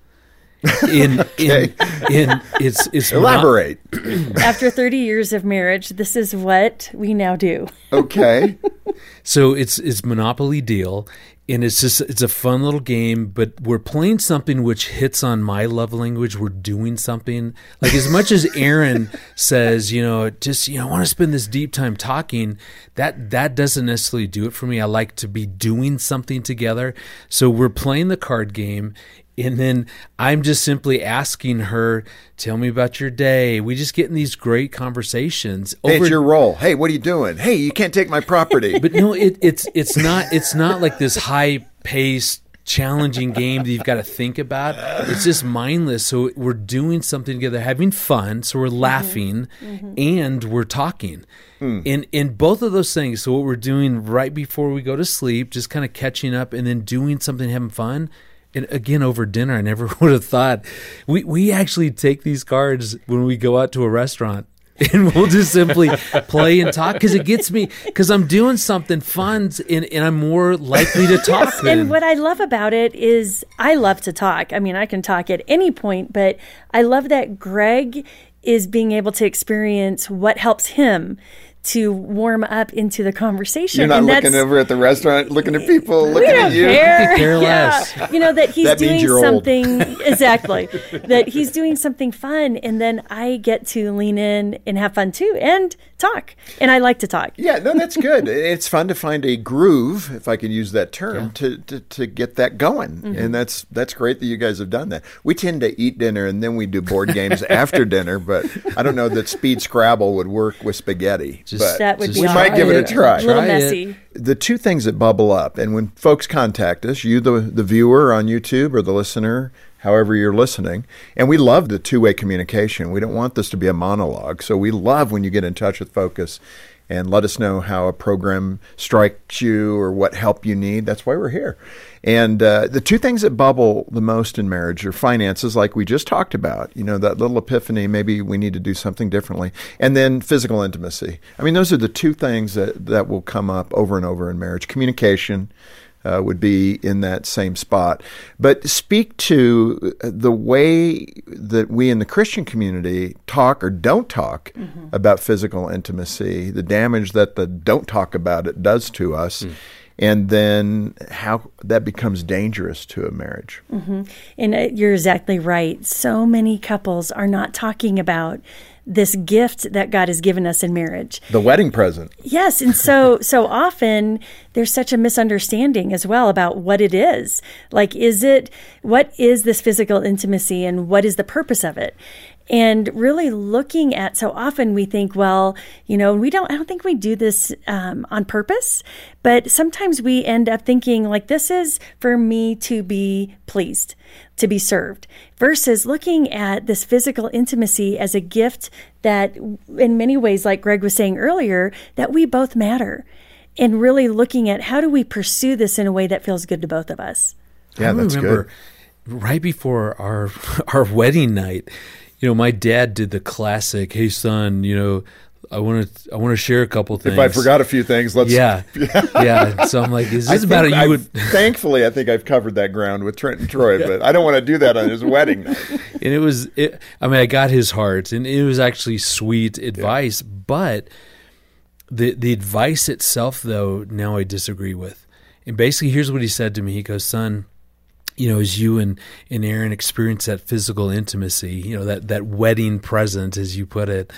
In in in it's it's Elaborate. After 30 years of marriage, this is what we now do. Okay. So it's it's Monopoly Deal, and it's just it's a fun little game. But we're playing something which hits on my love language. We're doing something like as much as Erin says, you know, just you know, I want to spend this deep time talking. That that doesn't necessarily do it for me. I like to be doing something together. So we're playing the card game. And then I'm just simply asking her, "Tell me about your day." We just get in these great conversations. Hey, it's your role. Hey, what are you doing? Hey, you can't take my property. but no, it, it's it's not it's not like this high paced challenging game that you've got to think about. It's just mindless. So we're doing something together, having fun. So we're mm-hmm. laughing mm-hmm. and we're talking. Hmm. And in both of those things, so what we're doing right before we go to sleep, just kind of catching up and then doing something, having fun. And again, over dinner, I never would have thought we we actually take these cards when we go out to a restaurant and we'll just simply play and talk because it gets me because I'm doing something fun and, and I'm more likely to talk. And what I love about it is I love to talk. I mean, I can talk at any point, but I love that Greg is being able to experience what helps him to warm up into the conversation. You're not and looking over at the restaurant, looking at people, looking don't at you. care. Care Yeah. You know that he's That doing something exactly. that he's doing something fun, and then I get to lean in and have fun too, and talk. And I like to talk. Yeah, no, that's good. it's fun to find a groove, if I can use that term, to, to, to get that going, mm-hmm. and that's that's great that you guys have done that. We tend to eat dinner and then we do board games after dinner, but I don't know that Speed Scrabble would work with spaghetti. Just- but That would Just be we might give it a awkward. try. A little Try it. The two things that bubble up, and when folks contact us, you, the, the viewer on YouTube or the listener, however you're listening, and we love the two way communication. We don't want this to be a monologue. So we love when you get in touch with Focus and let us know how a program strikes you or what help you need. That's why we're here. And uh, the two things that bubble the most in marriage are finances, like we just talked about. You know, that little epiphany, maybe we need to do something differently. And then physical intimacy. I mean, those are the two things that, that will come up over and over in marriage. Communication uh, would be in that same spot. But speak to the way that we in the Christian community talk or don't talk about physical intimacy, the damage that the don't talk about it does to us. And then how that becomes dangerous to a marriage. And uh, you're exactly right. So many couples are not talking about this gift that God has given us in marriage. The wedding present. Yes, and so so often there's such a misunderstanding as well about what it is. Like is it what is this physical intimacy and what is the purpose of it? And really looking at so often we think, well, you know, we don't. I don't think we do this um, on purpose, but sometimes we end up thinking like this is for me to be pleased, to be served, versus looking at this physical intimacy as a gift that, in many ways, like Greg was saying earlier, that we both matter, and really looking at how do we pursue this in a way that feels good to both of us. Yeah, I that's remember good. right before our our wedding night, you know, my dad did the classic, "Hey son, you know, I want to I want to share a couple things." If I forgot a few things, let's. yeah, yeah. So I'm like, "Is I this about think it?" You would, thankfully, I think I've covered that ground with Trent and Troy, but I don't want to do that on his wedding night. and it was. It, I mean, I got his heart, and it was actually sweet advice. But the the advice itself, though, now I disagree with. And basically, here's what he said to me. He goes, "Son." You know, as you and, and Erin experience that physical intimacy, you know, that, that wedding present, as you put it,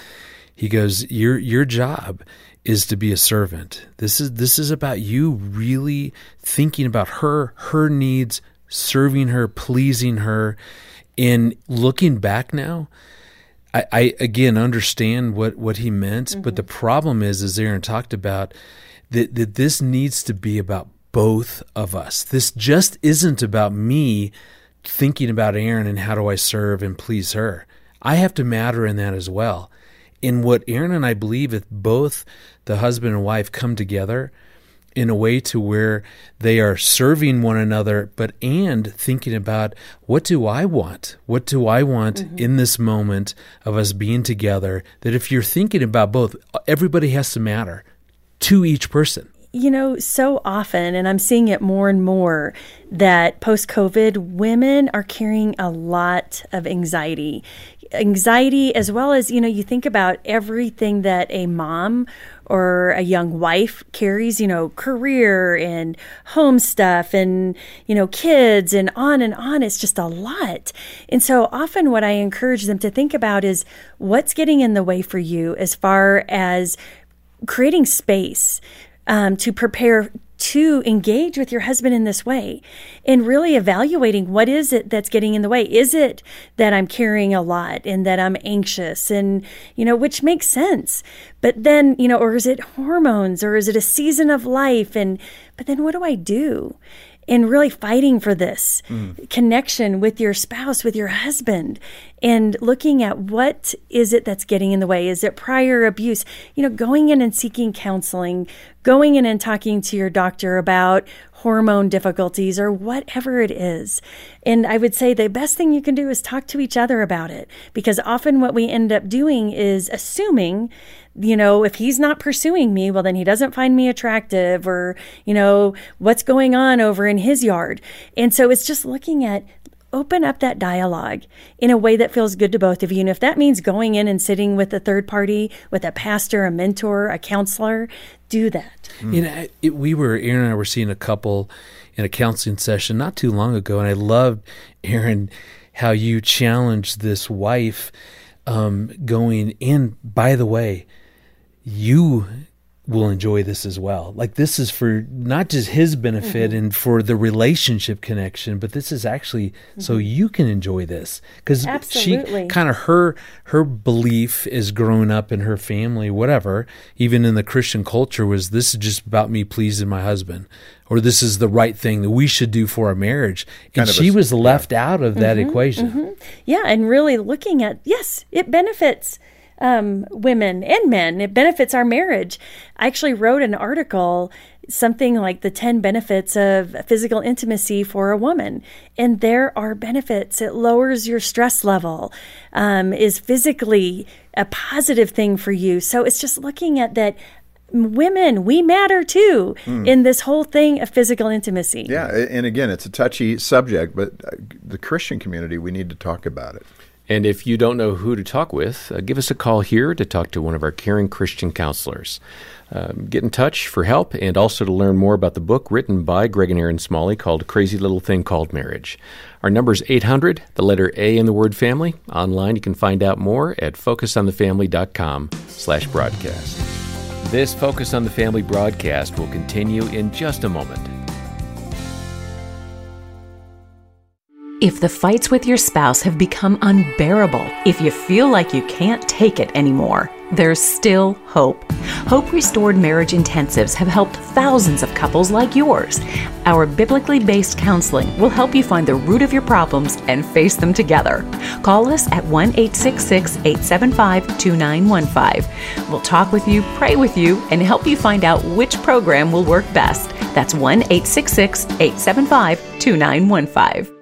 he goes, Your your job is to be a servant. This is this is about you really thinking about her, her needs, serving her, pleasing her. And looking back now, I, I again understand what, what he meant, but the mm-hmm. problem is, as Erin talked about, that, that this needs to be about both of us. This just isn't about me thinking about Erin and how do I serve and please her. I have to matter in that as well. In what Erin and I believe, if both the husband and wife come together in a way to where they are serving one another, but and thinking about what do I want? What do I want mm-hmm. in this moment of us being together? That if you're thinking about both, everybody has to matter to each person you know, so often, and I'm seeing it more and more, that post COVID, women are carrying a lot of anxiety. Anxiety, as well as, you know, you think about everything that a mom or a young wife carries, you know, career and home stuff and, you know, kids and on and on. It's just a lot. And so often what I encourage them to think about is what's getting in the way for you as far as creating space um, to prepare to engage with your husband in this way and really evaluating what is it that's getting in the way. Is it that i'm carrying a lot and that i'm anxious and you know which makes sense. But then you know or is it hormones or is it a season of life? And but then what do i do and really fighting for this mm. connection with your spouse, with your husband, and looking at what is it that's getting in the way? Is it prior abuse? You know, going in and seeking counseling, going in and talking to your doctor about hormone difficulties or whatever it is. And I would say the best thing you can do is talk to each other about it because often what we end up doing is assuming you know, if he's not pursuing me, well, then he doesn't find me attractive or, you know, what's going on over in his yard. And so it's just looking at open up that dialogue in a way that feels good to both of you. And if that means going in and sitting with a third party, with a pastor, a mentor, a counselor, do that. Mm. You know, it, we were, Erin and I were seeing a couple in a counseling session not too long ago. And I loved, Erin, how you challenged this wife um, going in, by the way, you will enjoy this as well. Like this is for not just his benefit mm-hmm. and for the relationship connection, but this is actually mm-hmm. so you can enjoy this because she kind of her her belief is growing up in her family, whatever, even in the Christian culture, was this is just about me pleasing my husband, or this is the right thing that we should do for our marriage, and she a, was left yeah. out of that mm-hmm. equation. Mm-hmm. Yeah, and really looking at yes, it benefits um, women and men. It benefits our marriage. I actually wrote an article, something like the 10 benefits of physical intimacy for a woman. And there are benefits. It lowers your stress level, um, is physically a positive thing for you. So it's just looking at that women we matter too mm. in this whole thing of physical intimacy yeah and again it's a touchy subject but uh, the christian community we need to talk about it and if you don't know who to talk with, uh, give us a call here to talk to one of our caring Christian counselors. Um, get in touch for help and also to learn more about the book written by Greg and Erin Smalley called Crazy Little Thing Called Marriage. Our number is 800, the letter A in the word family. Online, you can find out more at focusonthefamily.com slash broadcast. This Focus on the Family broadcast will continue in just a moment. If the fights with your spouse have become unbearable, if you feel like you can't take it anymore, there's still hope. Hope Restored Marriage Intensives have helped thousands of couples like yours. Our biblically based counseling will help you find the root of your problems and face them together. Call us at 1 866 875 2915. We'll talk with you, pray with you, and help you find out which program will work best. That's 1 866 875 2915.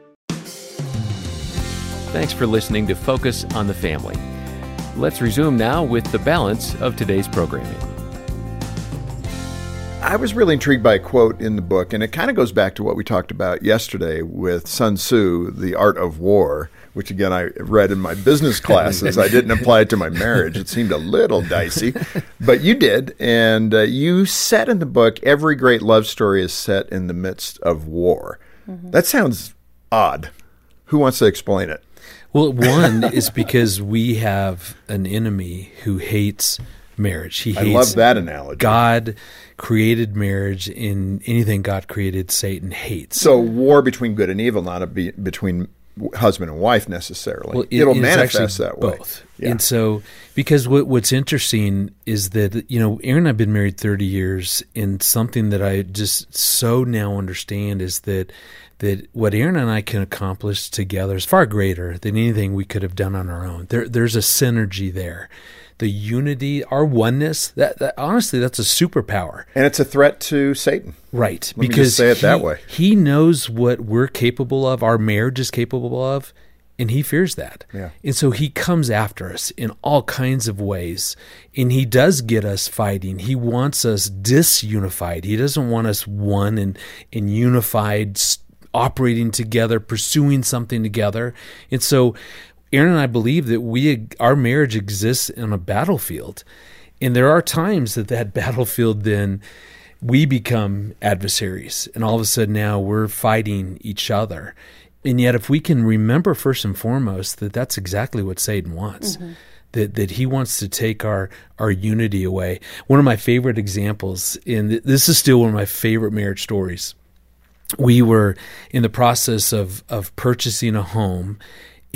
Thanks for listening to Focus on the Family. Let's resume now with the balance of today's programming. I was really intrigued by a quote in the book, and it kind of goes back to what we talked about yesterday with Sun Tzu, The Art of War, which again I read in my business classes. I didn't apply it to my marriage. It seemed a little dicey, but you did. And uh, you said in the book, every great love story is set in the midst of war. Mm-hmm. That sounds odd. Who wants to explain it? Well, one is because we have an enemy who hates marriage. He hates I love that analogy. God created marriage in anything God created, Satan hates. So war between good and evil, not a be, between husband and wife necessarily. Well, it It'll is manifest that way. both. Yeah. And so, because what, what's interesting is that you know, Erin and I've been married thirty years, and something that I just so now understand is that that what Erin and I can accomplish together is far greater than anything we could have done on our own. There, there's a synergy there. The unity, our oneness, that, that honestly, that's a superpower. and it's a threat to Satan. Right. Let because say it that he- way. He knows what we're capable of, our marriage is capable of, and he fears that. Yeah. And so he comes after us in all kinds of ways. And he does get us fighting. He wants us disunified. He doesn't want us one and, and unified, operating together, pursuing something together. And so Erin and I believe that we our marriage exists in a battlefield. And there are times that that battlefield then we become adversaries. And all of a sudden now we're fighting each other. And yet if we can remember first and foremost that that's exactly what satan wants mm-hmm. that, that he wants to take our, our unity away. One of my favorite examples and this is still one of my favorite marriage stories we were in the process of of purchasing a home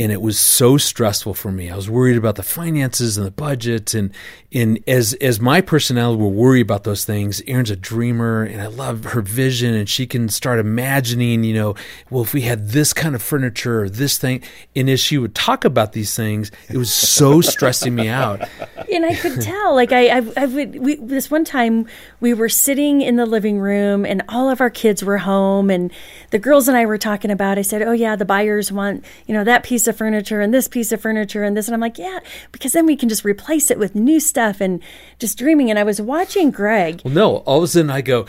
and it was so stressful for me. I was worried about the finances and the budget and and as as my personality will worry about those things, Erin's a dreamer and I love her vision and she can start imagining, you know, well if we had this kind of furniture or this thing and as she would talk about these things, it was so stressing me out. and I could tell. Like I, I, I would. We, this one time, we were sitting in the living room, and all of our kids were home, and the girls and I were talking about. I said, "Oh yeah, the buyers want you know that piece of furniture and this piece of furniture and this," and I'm like, "Yeah," because then we can just replace it with new stuff and just dreaming. And I was watching Greg. Well, no, all of a sudden I go,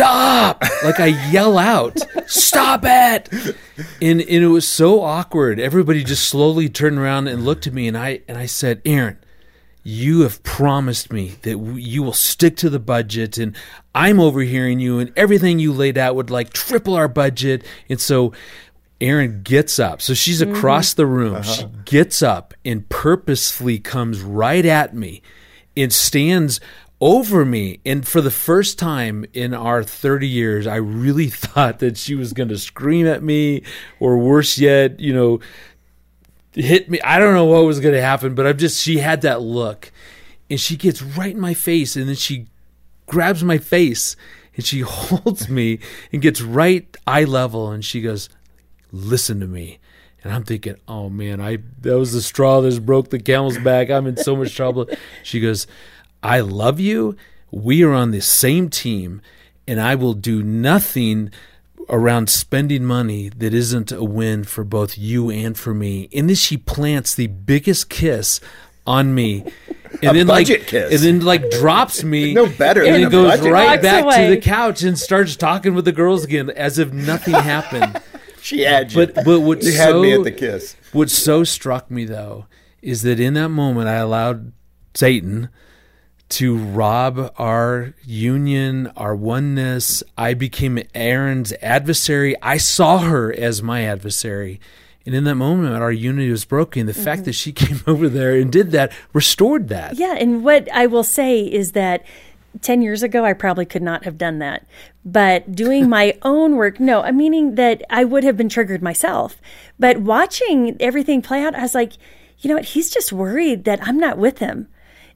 stop! Like I yell out, stop it! And, and it was so awkward. Everybody just slowly turned around and looked at me, and I and I said, Erin, you have promised me that w- you will stick to the budget, and I'm overhearing you, and everything you laid out would like triple our budget, and so. Erin gets up. So she's mm-hmm. across the room. Uh-huh. She gets up and purposefully comes right at me and stands over me. And for the first time in our 30 years, I really thought that she was going to scream at me or worse yet, you know, hit me. I don't know what was going to happen, but I'm just, she had that look and she gets right in my face and then she grabs my face and she holds me and gets right eye level and she goes, listen to me. And I'm thinking, oh man, I that was the straw that broke the camel's back. I'm in so much trouble. She goes, I love you. We are on the same team, and I will do nothing around spending money that isn't a win for both you and for me. And then she plants the biggest kiss on me. And A then like kiss. and then like drops me No better and than then a goes right Walks back to the couch and starts talking with the girls again as if nothing happened. She had you. But but what you had me at the kiss. What so struck me though is that in that moment I allowed Satan to rob our union, our oneness. I became Erin's adversary. I saw her as my adversary. And in that moment, our unity was broken. The fact mm-hmm. that she came over there and did that restored that. Yeah, and what I will say is that 10 years ago, I probably could not have done that. But doing my own work, no, I'm meaning that I would have been triggered myself. But watching everything play out, I was like, you know what? He's just worried that I'm not with him.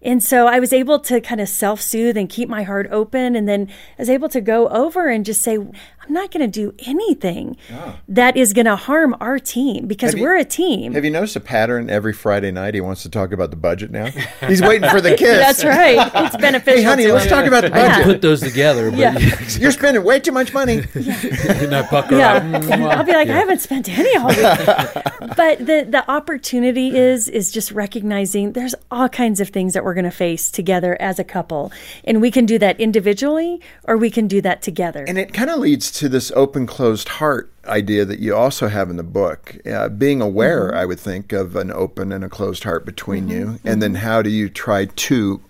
And so I was able to kind of self soothe and keep my heart open. And then I was able to go over and just say, I'm not going to do anything ah. that is going to harm our team because Have you- we're a team. Have you noticed a pattern every Friday night? He wants to talk about the budget now. He's waiting for the kiss. That's right. It's beneficial. Hey, honey, to let's him. talk about the I budget. put those together, but Yeah. You're spending way too much money. and I pucker yeah. up. Mwah. I'll be like, I haven't spent any all week. but the the opportunity is is just recognizing there's all kinds of things that we're going to face together as a couple, and we can do that individually or we can do that together. And it kind of leads to this open closed heart idea that you also have in the book. Uh, being aware, Mm-hmm. I would think, of an open and a closed heart between you. And then how do you try to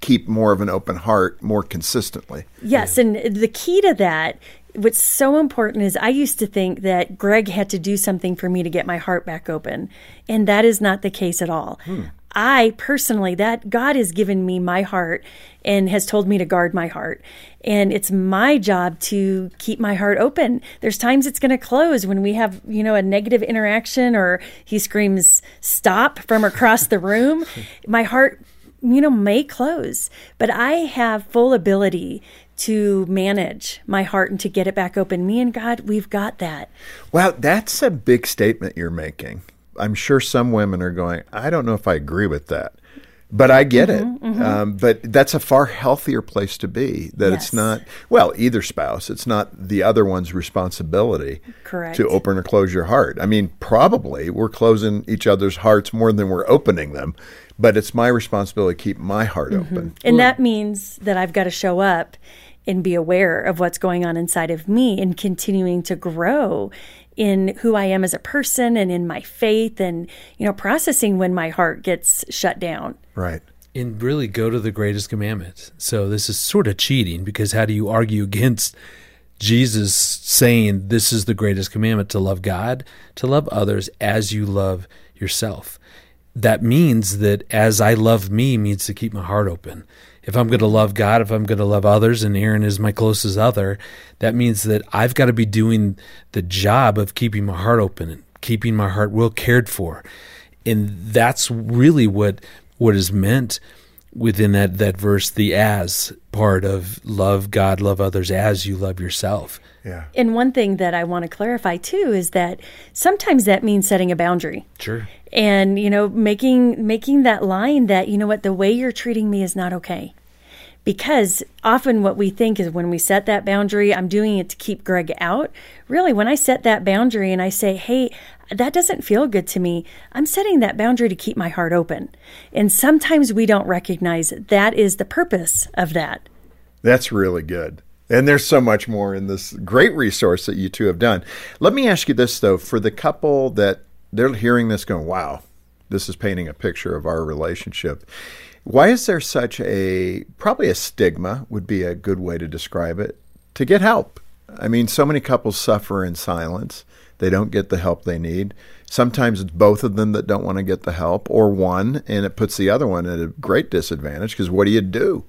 keep more of an open heart more consistently? Yes, and the key to that what's so important is I used to think that Greg had to do something for me to get my heart back open. And that is not the case at all. Hmm. I personally, that God has given me my heart and has told me to guard my heart. And it's my job to keep my heart open. There's times it's going to close when we have, you know, a negative interaction or he screams stop from across the room. my heart, you know, may close, but I have full ability to manage my heart and to get it back open. Me and God, we've got that. Wow, that's a big statement you're making. I'm sure some women are going, I don't know if I agree with that. But I get mm-hmm, it. Mm-hmm. Um, but that's a far healthier place to be. That yes. it's not, well, either spouse, it's not the other one's responsibility Correct. to open or close your heart. I mean, probably we're closing each other's hearts more than we're opening them, but it's my responsibility to keep my heart mm-hmm. open. And that means that I've got to show up and be aware of what's going on inside of me and continuing to grow in who I am as a person and in my faith and you know processing when my heart gets shut down. Right. And really go to the greatest commandment. So this is sort of cheating because how do you argue against Jesus saying this is the greatest commandment to love God, to love others as you love yourself? That means that as I love me means to keep my heart open if I'm going to love God, if I'm going to love others, and Erin is my closest other, that means that I've got to be doing the job of keeping my heart open and keeping my heart well cared for. And that's really what what is meant within that, that verse, the as part of love God, love others as you love yourself. Yeah. And one thing that I want to clarify too is that sometimes that means setting a boundary. Sure. And you know, making making that line that you know what the way you're treating me is not okay. Because often what we think is when we set that boundary, I'm doing it to keep Greg out. Really, when I set that boundary and I say, hey, that doesn't feel good to me, I'm setting that boundary to keep my heart open. And sometimes we don't recognize that is the purpose of that. That's really good. And there's so much more in this great resource that you two have done. Let me ask you this, though, for the couple that they're hearing this going, wow, this is painting a picture of our relationship. Why is there such a, probably a stigma would be a good way to describe it, to get help? I mean, so many couples suffer in silence. They don't get the help they need. Sometimes it's both of them that don't want to get the help, or one, and it puts the other one at a great disadvantage because what do you do?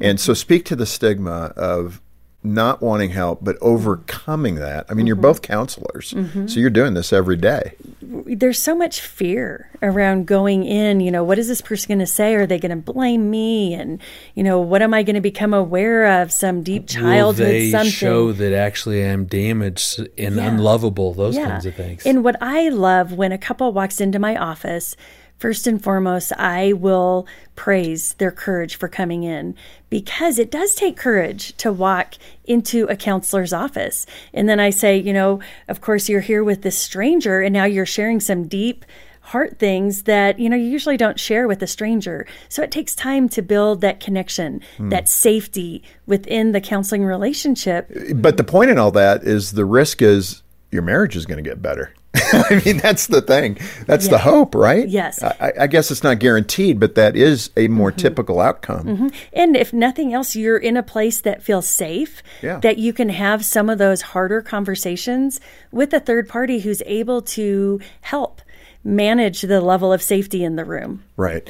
And so, speak to the stigma of not wanting help, but overcoming that. I mean, mm-hmm. you're both counselors, mm-hmm. so you're doing this every day. There's so much fear around going in. You know, what is this person going to say? Are they going to blame me? And you know, what am I going to become aware of? Some deep childhood Will they something. show that actually I'm damaged and yeah. unlovable. Those yeah. kinds of things. And what I love when a couple walks into my office first and foremost, I will praise their courage for coming in because it does take courage to walk into a counselor's office. And then I say, you know, of course, you're here with this stranger and now you're sharing some deep heart things that you know you usually don't share with a stranger so it takes time to build that connection mm. that safety within the counseling relationship but the point in all that is the risk is your marriage is going to get better I mean, that's the thing. That's yeah. the hope, right? Yes. I, I, guess it's not guaranteed, but that is a more mm-hmm. typical outcome. Mm-hmm. And if nothing else, you're in a place that feels safe, yeah. that you can have some of those harder conversations with a third party who's able to help manage the level of safety in the room. Right.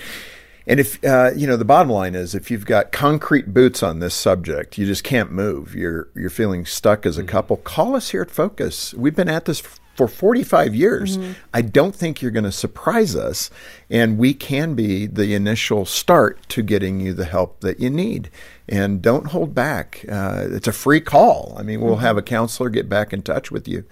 And if uh, you know, the bottom line is, if you've got concrete boots on this subject, you just can't move. You're you're feeling stuck as a mm-hmm. couple. Call us here at Focus. We've been at this for 45 years. Mm-hmm. I don't think you're going to surprise us. And we can be the initial start to getting you the help that you need. And don't hold back. Uh, it's a free call. I mean, we'll mm-hmm. have a counselor get back in touch with you.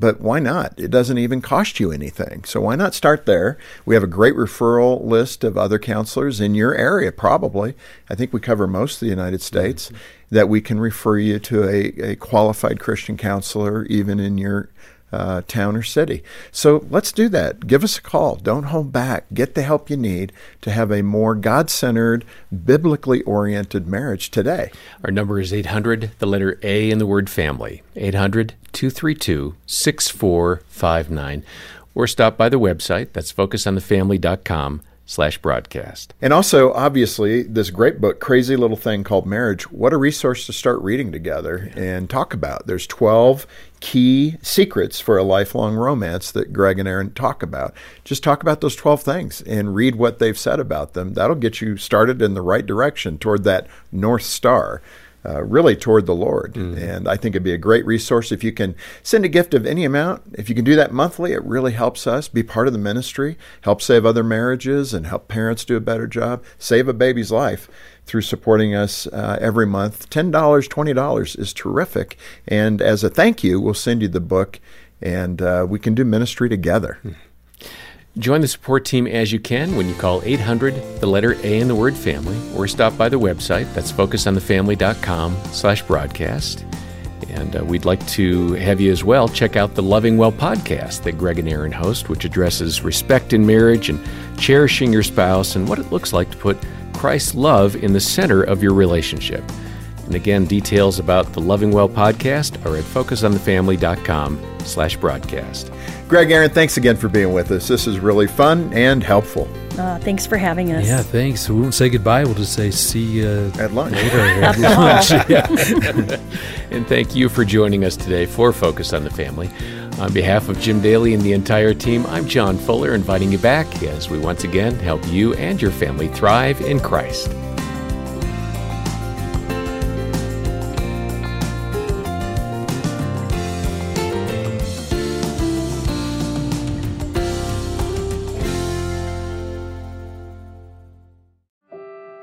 But why not? It doesn't even cost you anything. So why not start there? We have a great referral list of other counselors in your area, probably. I think we cover most of the United States mm-hmm. that we can refer you to a, a qualified Christian counselor, even in your uh, town or city. So let's do that. Give us a call. Don't hold back. Get the help you need to have a more God centered, biblically oriented marriage today. Our number is 800, the letter A in the word family, 800 232 6459. Or stop by the website, that's focusonthefamily.com slash broadcast. And also, obviously, this great book, Crazy Little Thing Called Marriage, what a resource to start reading together yeah. and talk about. There's 12 key secrets for a lifelong romance that Greg and Erin talk about. Just talk about those 12 things and read what they've said about them. That'll get you started in the right direction toward that North Star uh, really toward the Lord. Mm-hmm. And I think it'd be a great resource if you can send a gift of any amount. If you can do that monthly, it really helps us be part of the ministry, help save other marriages, and help parents do a better job, save a baby's life through supporting us uh, every month. $10, $20 is terrific. And as a thank you, we'll send you the book and uh, we can do ministry together. Mm-hmm. Join the support team as you can when you call 800, the letter A in the word family, or stop by the website. That's focusonthefamily.com slash broadcast. And uh, we'd like to have you as well check out the Loving Well podcast that Greg and Erin host, which addresses respect in marriage and cherishing your spouse and what it looks like to put Christ's love in the center of your relationship. And again, details about the Loving Well podcast are at focusonthefamily.com slash broadcast. Greg, Erin, thanks again for being with us. This is really fun and helpful. Uh, thanks for having us. Yeah, thanks. We won't say goodbye. We'll just say see you at lunch. Later at lunch. Yeah. and thank you for joining us today for Focus on the Family. On behalf of Jim Daly and the entire team, I'm John Fuller, inviting you back as we once again help you and your family thrive in Christ.